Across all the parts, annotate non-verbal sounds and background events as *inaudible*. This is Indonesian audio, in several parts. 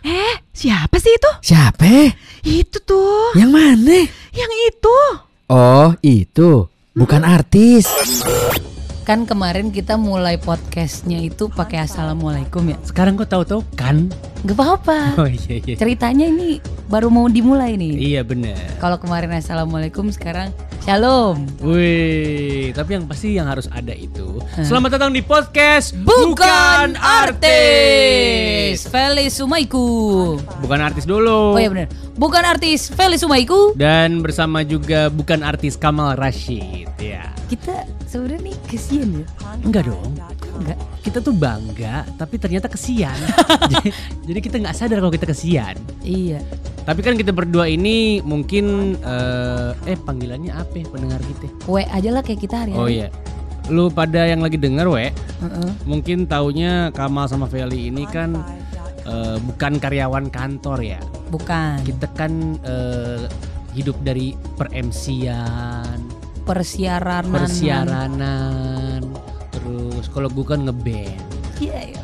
Eh, siapa sih itu? Siapa? Itu tuh. Yang mana? Yang itu. Oh, itu. Bukan artis. Kan kemarin kita mulai podcastnya itu pakai assalamualaikum ya. Sekarang kok tahu-tahu kan? Gak apa-apa. Oh iya iya. Ceritanya ini baru mau dimulai nih. Iya bener. Kalau kemarin assalamualaikum, sekarang shalom. Wih, tapi yang pasti yang harus ada itu. Hah? Selamat datang di podcast Bukan artis. Feli Sumaiku. Bukan artis dulu. Oh iya benar. Bukan artis Feli Sumaiku. Dan bersama juga bukan artis Kamal Rashid ya. Kita sebenarnya nih kesian ya. Enggak dong. Enggak. Kita tuh bangga, tapi ternyata kesian. *laughs* jadi, jadi kita nggak sadar kalau kita kesian. Iya. Tapi kan kita berdua ini mungkin eh, eh panggilannya apa ya pendengar kita? We aja lah kayak kita hari-hari. Oh iya. Lu pada yang lagi denger, we, Heeh. mungkin taunya Kamal sama Feli ini kan eh, bukan karyawan kantor ya. Bukan. Kita kan eh, hidup dari per-MC-an, Persiaran. persiaranan. Kalau gue kan ngeband, Iya, iya.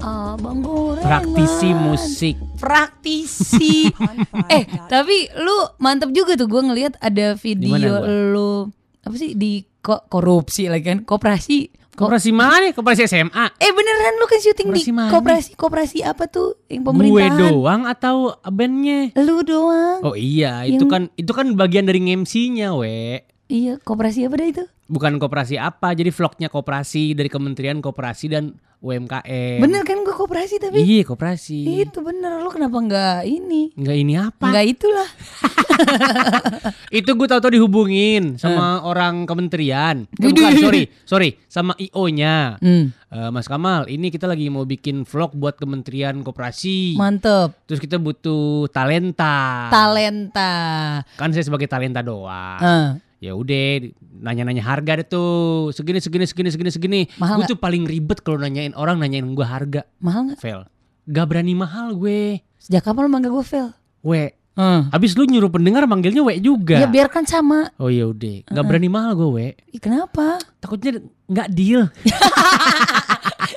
Abang gorengan. praktisi musik. praktisi. *laughs* *laughs* eh, tapi lu mantep juga tuh gue ngelihat ada video Di lu apa sih di ko- korupsi lagi kan koperasi. Ko- Koperasi mana? Koperasi SMA. eh beneran lu kan syuting di Koperasi mana? koperasi koperasi apa tuh yang Gue pemerintahan? doang atau bandnya? Lu doang. Oh iya, itu Yang- kan itu kan bagian dari MC-nya, we. Iya, koperasi apa dah itu? Bukan koperasi apa, jadi vlognya koperasi dari Kementerian Koperasi dan UMKM. Bener kan gue koperasi tapi Iya, koperasi. itu bener lu kenapa nggak ini? Enggak ini apa? Nggak itulah. *laughs* Itu gue tahu-tahu dihubungin sama orang kementerian. Eh, bukan, sorry, sorry, sama IO-nya. Hmm, Eh, Mas Kamal, ini kita lagi mau bikin vlog buat Kementerian Koperasi. mantep. Terus kita butuh talenta. Talenta. kan saya sebagai talenta doang. Eh, Ya udah, nanya-nanya harga deh tuh. Segini, segini, segini, segini, segini. Mahal Gue tuh paling ribet kalau nanyain orang nanyain gue harga. mahal nggak? Fel, gak berani mahal gue. Sejak kapan lu manggil gue Fel? We, Eh. habis lu nyuruh pendengar manggilnya we juga. Ya biarkan sama. Oh iya udah, nggak berani mahal gue we. Ih, kenapa? Takutnya nggak deal. *laughs*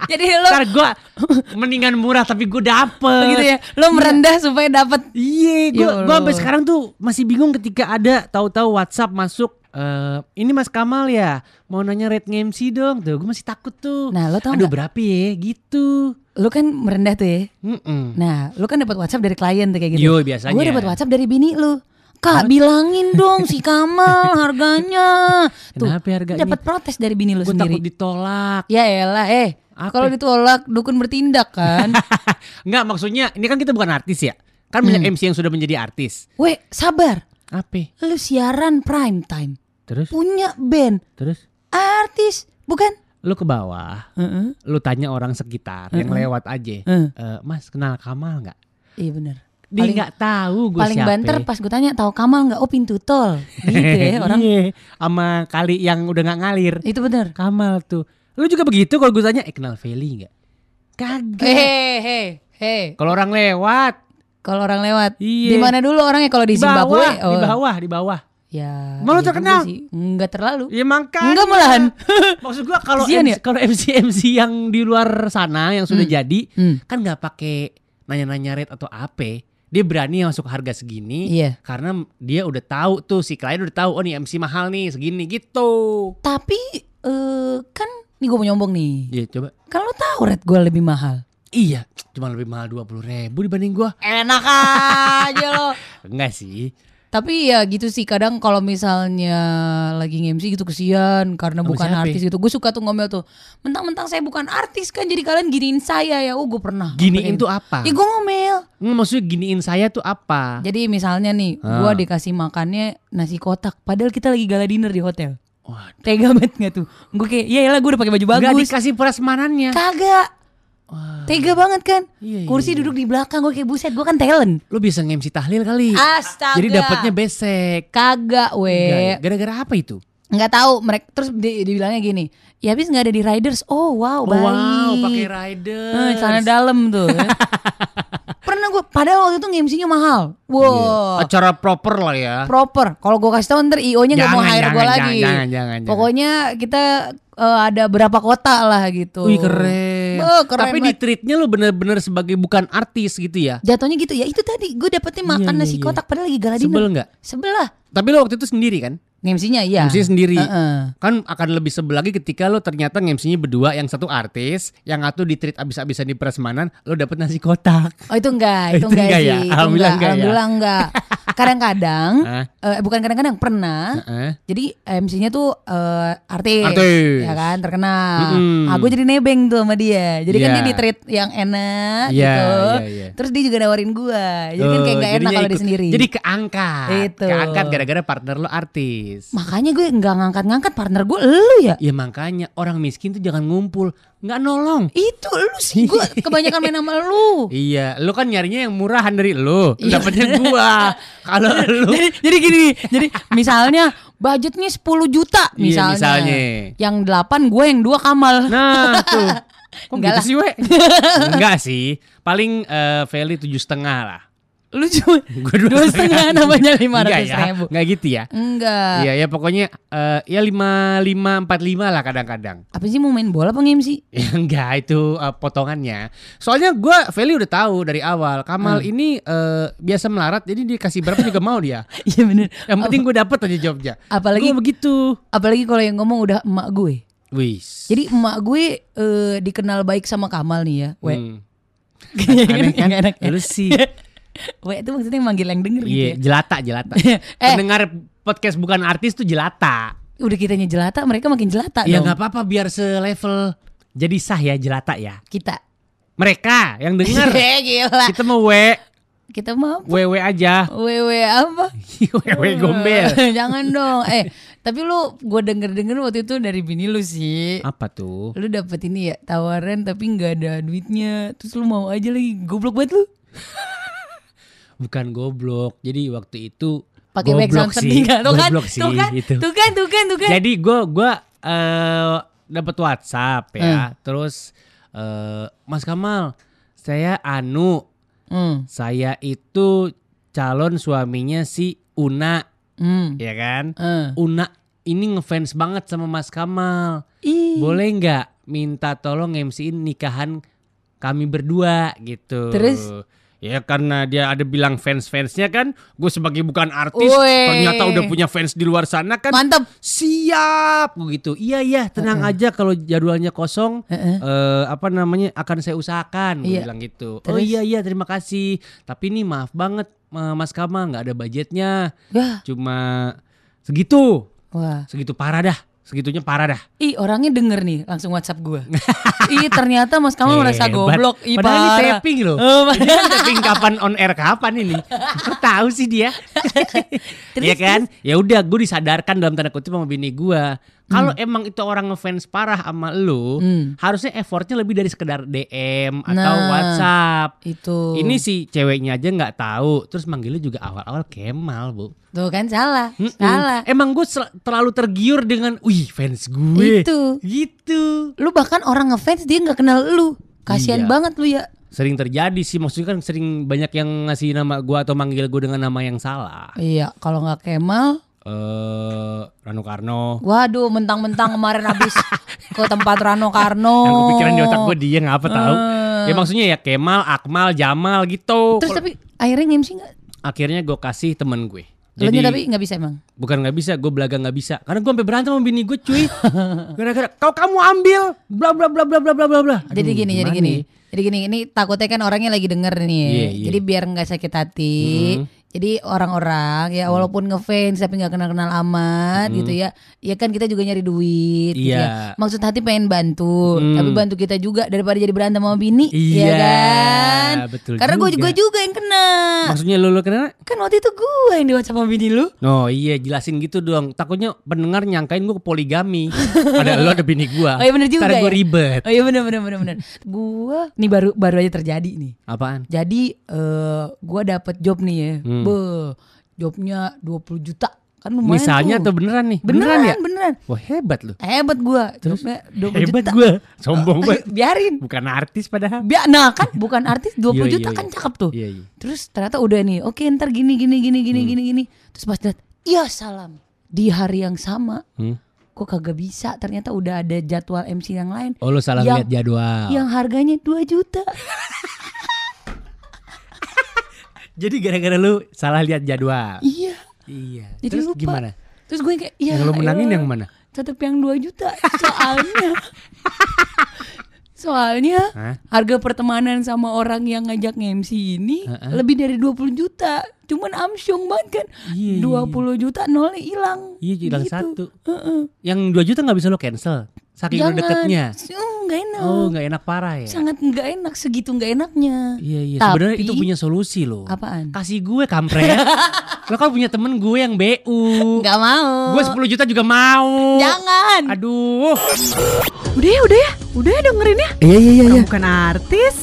Jadi lo Ntar gue *laughs* mendingan murah tapi gue dapet. gitu ya. Lo merendah supaya dapat. Iya, gue Ya gua sampai sekarang tuh masih bingung ketika ada tahu-tahu WhatsApp masuk. eh ini Mas Kamal ya, mau nanya rate MC dong. Tuh, gue masih takut tuh. Nah, lo tau Aduh nggak? berapa ya? Gitu. Lo kan merendah tuh ya. Mm-mm. Nah, lo kan dapat WhatsApp dari klien tuh kayak gitu. Yo biasanya. Gue dapat WhatsApp dari bini lo. Kak, bilangin dong si Kamal harganya. *laughs* Tuh, Kenapa harganya? dapat protes dari bini lo Gue sendiri. takut ditolak. Ya elah, eh. Kalau ditolak dukun bertindak kan. *laughs* Enggak maksudnya ini kan kita bukan artis ya. Kan banyak Hmm. MC yang sudah menjadi artis. Weh, sabar. Apa? Lu siaran prime time. Terus? Punya band. Terus? Artis, bukan? Lu ke bawah, Heeh. lu tanya orang sekitar yang lewat aja. Heeh. Eh, mas kenal Kamal nggak? Iya bener. Dia Paling- nggak tahu gue Paling siapa. banter pas gue tanya tahu Kamal nggak? Oh pintu tol. *laughs* Gitu ya orang. Iya, sama kali yang udah nggak ngalir. Itu bener. Kamal tuh. Lu juga begitu kalau gue tanya, eh kenal Feli nggak? Kagak. Hei, hei, hei. Kalau orang lewat, Kalau orang lewat, Iya. di mana dulu orangnya kalau di, di Zimbabwe? bawah, di Oh. bawah, di bawah. Ya. Emang lu iya terkenal? Enggak terlalu. Ya makanya. Enggak malahan. *laughs* Maksud gua kalau MC, ya? kalau MC MC yang di luar sana yang sudah jadi Hmm. kan nggak pakai nanya-nanya rate atau apa. Dia berani masuk harga segini Iya. karena dia udah tahu tuh si klien udah tahu oh nih MC mahal nih segini gitu. Tapi eh kan nih gue mau nyombong nih. Iya coba. Kan lo tahu rate gue lebih mahal. Iya, cuma lebih mahal dua puluh ribu dibanding gua. Enak aja lo. *laughs* Enggak sih. Tapi ya gitu sih kadang kalau misalnya lagi nge-MC gitu kesian karena Sama bukan siapa? artis gitu. Gue suka tuh ngomel tuh. Mentang-mentang saya bukan artis kan jadi kalian giniin saya ya. Oh gue pernah. Giniin tuh apa? Ya gue ngomel. Nggak, maksudnya giniin saya tuh apa? Jadi misalnya nih Ah. gua dikasih makannya nasi kotak. Padahal kita lagi gala dinner di hotel. Waduh. Tega banget gak tuh? Gue kayak ya lah gue udah pakai baju bagus. dikasih prasmanannya. Kagak. Wah. Tega banget kan? Iya, iya, Kursi iya. duduk di belakang gue kayak buset gue kan talent. Lu bisa nge-MC tahlil kali. Astaga. Jadi dapatnya besek. kagak we. Gara-gara apa itu? nggak tahu mereka terus di, dibilangnya gini ya habis nggak ada di riders oh wow Oh, baik wow, pakai rider. Eh, celana dalam tuh ya. *laughs* pernah gue padahal waktu itu nge-MC-nya mahal wow Acara proper lah ya. proper kalau gue kasih tau ntar io nya nggak mau hire gue lagi jangan, jangan, jangan, jangan. pokoknya kita eh, ada berapa kota lah gitu Wih keren. Oh, keren Tapi di treatnya lu bener-bener sebagai bukan artis gitu ya. Jatuhnya gitu ya itu tadi gue dapetnya makan Iya, nasi iya, iya. kotak padahal lagi gala dinner. Sebel nggak? Sebelah. Tapi lo waktu itu sendiri kan? MC-nya iya. MC sendiri. Heeh. Kan akan lebih sebel lagi ketika lo ternyata MC-nya berdua, yang satu artis, yang satu di treat abis-abisan di prasmanan, lo dapet nasi kotak. Oh itu enggak, *laughs* itu Itu enggak, enggak ya? sih. Itu Alhamdulillah enggak, enggak ya? *laughs* Kadang-kadang, eh, bukan kadang-kadang pernah. Heeh. Jadi MC-nya tuh eh, artis, Artis. ya kan terkenal. Mm-mm. Ah, gue jadi nebeng tuh sama dia. Jadi kan Iya. dia di treat yang enak Iya, gitu. iya, iya. Terus dia juga nawarin gue. Jadi kan Oh, kayak gak enak kalau dia ikut- sendiri. Jadi keangkat. Itu. Keangkat gara-gara partner lo artis. Makanya gue nggak ngangkat-ngangkat partner gue lu ya. Ya makanya orang miskin tuh jangan ngumpul, nggak nolong. Itu lu sih gue *laughs* kebanyakan main sama lu. Iya, lu kan nyarinya yang murahan dari lu, Iya. dapetnya gua. *laughs* Kalau lu jadi, jadi gini nih, jadi misalnya budgetnya 10 juta Iya, misalnya. misalnya. Yang 8 gue yang 2 Kamal. Nah tuh *laughs* Kok Enggak gitu lah. sih we? Enggak sih Paling eh Feli tujuh setengah lah Lu cuma *laughs* dua setengah *laughs* namanya lima Enggak ratus ya ribu. Enggak gitu ya Enggak. Iya ya pokoknya eh, Ya lima lima empat lima lah kadang-kadang Apa sih mau main bola apa MC? *laughs* Ya enggak itu eh, potongannya Soalnya gue Feli udah tahu dari awal Kamal Hmm. ini eh, biasa melarat Jadi dikasih berapa juga mau dia Iya bener. Yang penting gue dapet aja jawabnya Apalagi- Gue begitu Apalagi kalau yang ngomong udah emak gue. Wis Jadi emak gue eh, dikenal baik sama Kamal nih ya. We. Hmm. Aneh kan? enak ya. Lu sih We itu maksudnya manggil yang denger gitu Iya ya. jelata jelata *laughs* Eh. Pendengar podcast bukan artis tuh jelata Udah kitanya jelata, mereka makin jelata Ya dong. nggak apa-apa biar selevel jadi sah ya jelata ya. Kita. Mereka yang denger Eh, *laughs* gila. kita mau we Kita mau apa? wewe aja. Wewe apa? *laughs* wewe gombel. Jangan dong. Eh, tapi lu gue denger-denger waktu itu dari bini lu sih. Apa tuh? Lu dapet ini ya tawaran tapi nggak ada duitnya. Terus lu mau aja lagi goblok banget lu. Bukan goblok. Jadi waktu itu Pakai background sih. penting Tuh kan? Sih Tuh kan? gitu. Tuh kan? Tuh kan? Tuh kan? Jadi gue gua eh dapat WhatsApp Hmm. ya. Terus eh Mas Kamal, saya Anu. Hmm. Saya itu calon suaminya si Una, Hmm. ya kan? Eh. Una ini ngefans banget sama Mas Kamal. Ih. Boleh nggak minta tolong MC-in nikahan kami berdua gitu. Terus? Ya karena dia ada bilang fans-fansnya kan, gue sebagai bukan artis Weh. ternyata udah punya fans di luar sana kan. Mantap. Siap begitu. Iya iya, tenang aja kalau jadwalnya kosong Heeh. eh, apa namanya akan saya usahakan gue Iya. bilang gitu. Oh Terus? iya iya terima kasih. Tapi ini maaf banget eh, Mas Kamal nggak ada budgetnya. Wah. Cuma segitu. Wah. Segitu parah dah. Segitunya parah dah. Ih orangnya denger nih langsung WhatsApp gue. Ih ternyata Mas Kamal *laughs* merasa goblok. Ih Padahal ini parah. tapping loh. Oh, Ini kan *laughs* tapping kapan on air kapan ini? Kok tahu sih dia? *laughs* Iya kan? Ya udah gue disadarkan dalam tanda kutip sama bini gue. Kalau emang itu orang ngefans parah sama lu, Hmm. harusnya effortnya lebih dari sekedar DM atau Nah, WhatsApp. Itu. Ini si ceweknya aja nggak tahu, terus manggilnya juga awal-awal Kemal bu. Tuh kan salah. Mm-mm. Salah. Emang gue terlalu tergiur dengan, wih fans gue. Itu. Gitu. Lu bahkan orang ngefans dia nggak kenal lu. Kasihan Iya. banget lu ya. Sering terjadi sih, maksudnya kan sering banyak yang ngasih nama gue atau manggil gue dengan nama yang salah. Iya, kalau nggak Kemal, eh Rano Karno. Waduh, mentang-mentang kemarin habis ke tempat Rano Karno. Yang pikiran di otak gue dia ngapa tahu. Uh. Eh. Ya maksudnya ya Kemal, Akmal, Jamal gitu. Terus Kalo... tapi akhirnya ngemsi nggak? Akhirnya gue kasih temen gue. Jadi, tapi gak bisa emang? Bukan gak bisa, gue belaga gak bisa Karena gue sampai berantem sama bini gue cuy *laughs* Gara-gara, kau kamu ambil Bla bla bla bla bla bla bla bla Jadi gini, jadi gini nih? Jadi gini, ini takutnya kan orangnya lagi denger nih yeah, yeah. Jadi biar gak sakit hati mm -hmm jadi orang-orang ya walaupun ngefans tapi nggak kenal-kenal amat gitu ya. Ya kan kita juga nyari duit gitu Mhm. Iya. ya. Maksud hati pengen bantu, Hmm. tapi bantu kita juga daripada jadi berantem sama bini, Iya, ya kan? betul Karena gue juga juga. juga yang kena. Maksudnya lu lu kenapa? Kan waktu itu gue yang di WhatsApp sama bini lu. Oh iya jelasin gitu dong. Takutnya pendengar nyangkain gue ke poligami. *laughs* ada lu ada bini gue. Oh iya bener juga Ntar gue ya? ribet. Oh iya bener bener bener bener. Gua nih baru baru aja terjadi nih. Apaan? Jadi eh gua dapet job nih ya. Hmm. Be, jobnya 20 juta. Kan lumayan Misalnya tuh. atau beneran nih? beneran, ya? beneran. Wah hebat lu. Hebat gua. 20 Hebat juta. gue. Sombong banget. *laughs* Biarin. Bukan artis padahal. Biar, nah kan bukan artis *laughs* 20 Iya, juta iya, kan iya. cakep tuh. Iya iya. Terus ternyata udah nih. Oke ntar gini gini gini gini Hmm. gini gini. Terus pas liat, iya salam. Di hari yang sama Hmm? kok kagak bisa ternyata udah ada jadwal MC yang lain Oh lu salah Yang- lihat jadwal. yang harganya 2 juta *laughs* Jadi gara-gara lu salah lihat jadwal. iya Iya. Jadi Terus lupa. gimana? terus gue kayak ya yang lu menangin yang mana? tetep yang 2 juta soalnya *laughs* soalnya Hah? harga pertemanan sama orang yang ngajak MC ini Heeh. lebih dari 20 juta cuman amsyong banget kan Iya, 20 juta nolnya hilang Iya hilang Gitu. satu. Heeh. Yang 2 juta nggak bisa lo cancel. Saking Jangan. deketnya. Uh, nggak enak Oh nggak enak parah ya. sangat nggak enak segitu nggak enaknya Iya iya. Tapi- Sebenarnya itu punya solusi loh. apaan Kasih gue kampret. *laughs* lo kan punya temen gue yang BU. nggak mau Gue 10 juta juga mau. jangan Aduh. Udah ya, udah ya. Udah ya dengerin ya. Iya iya iya. iya. Bukan artis.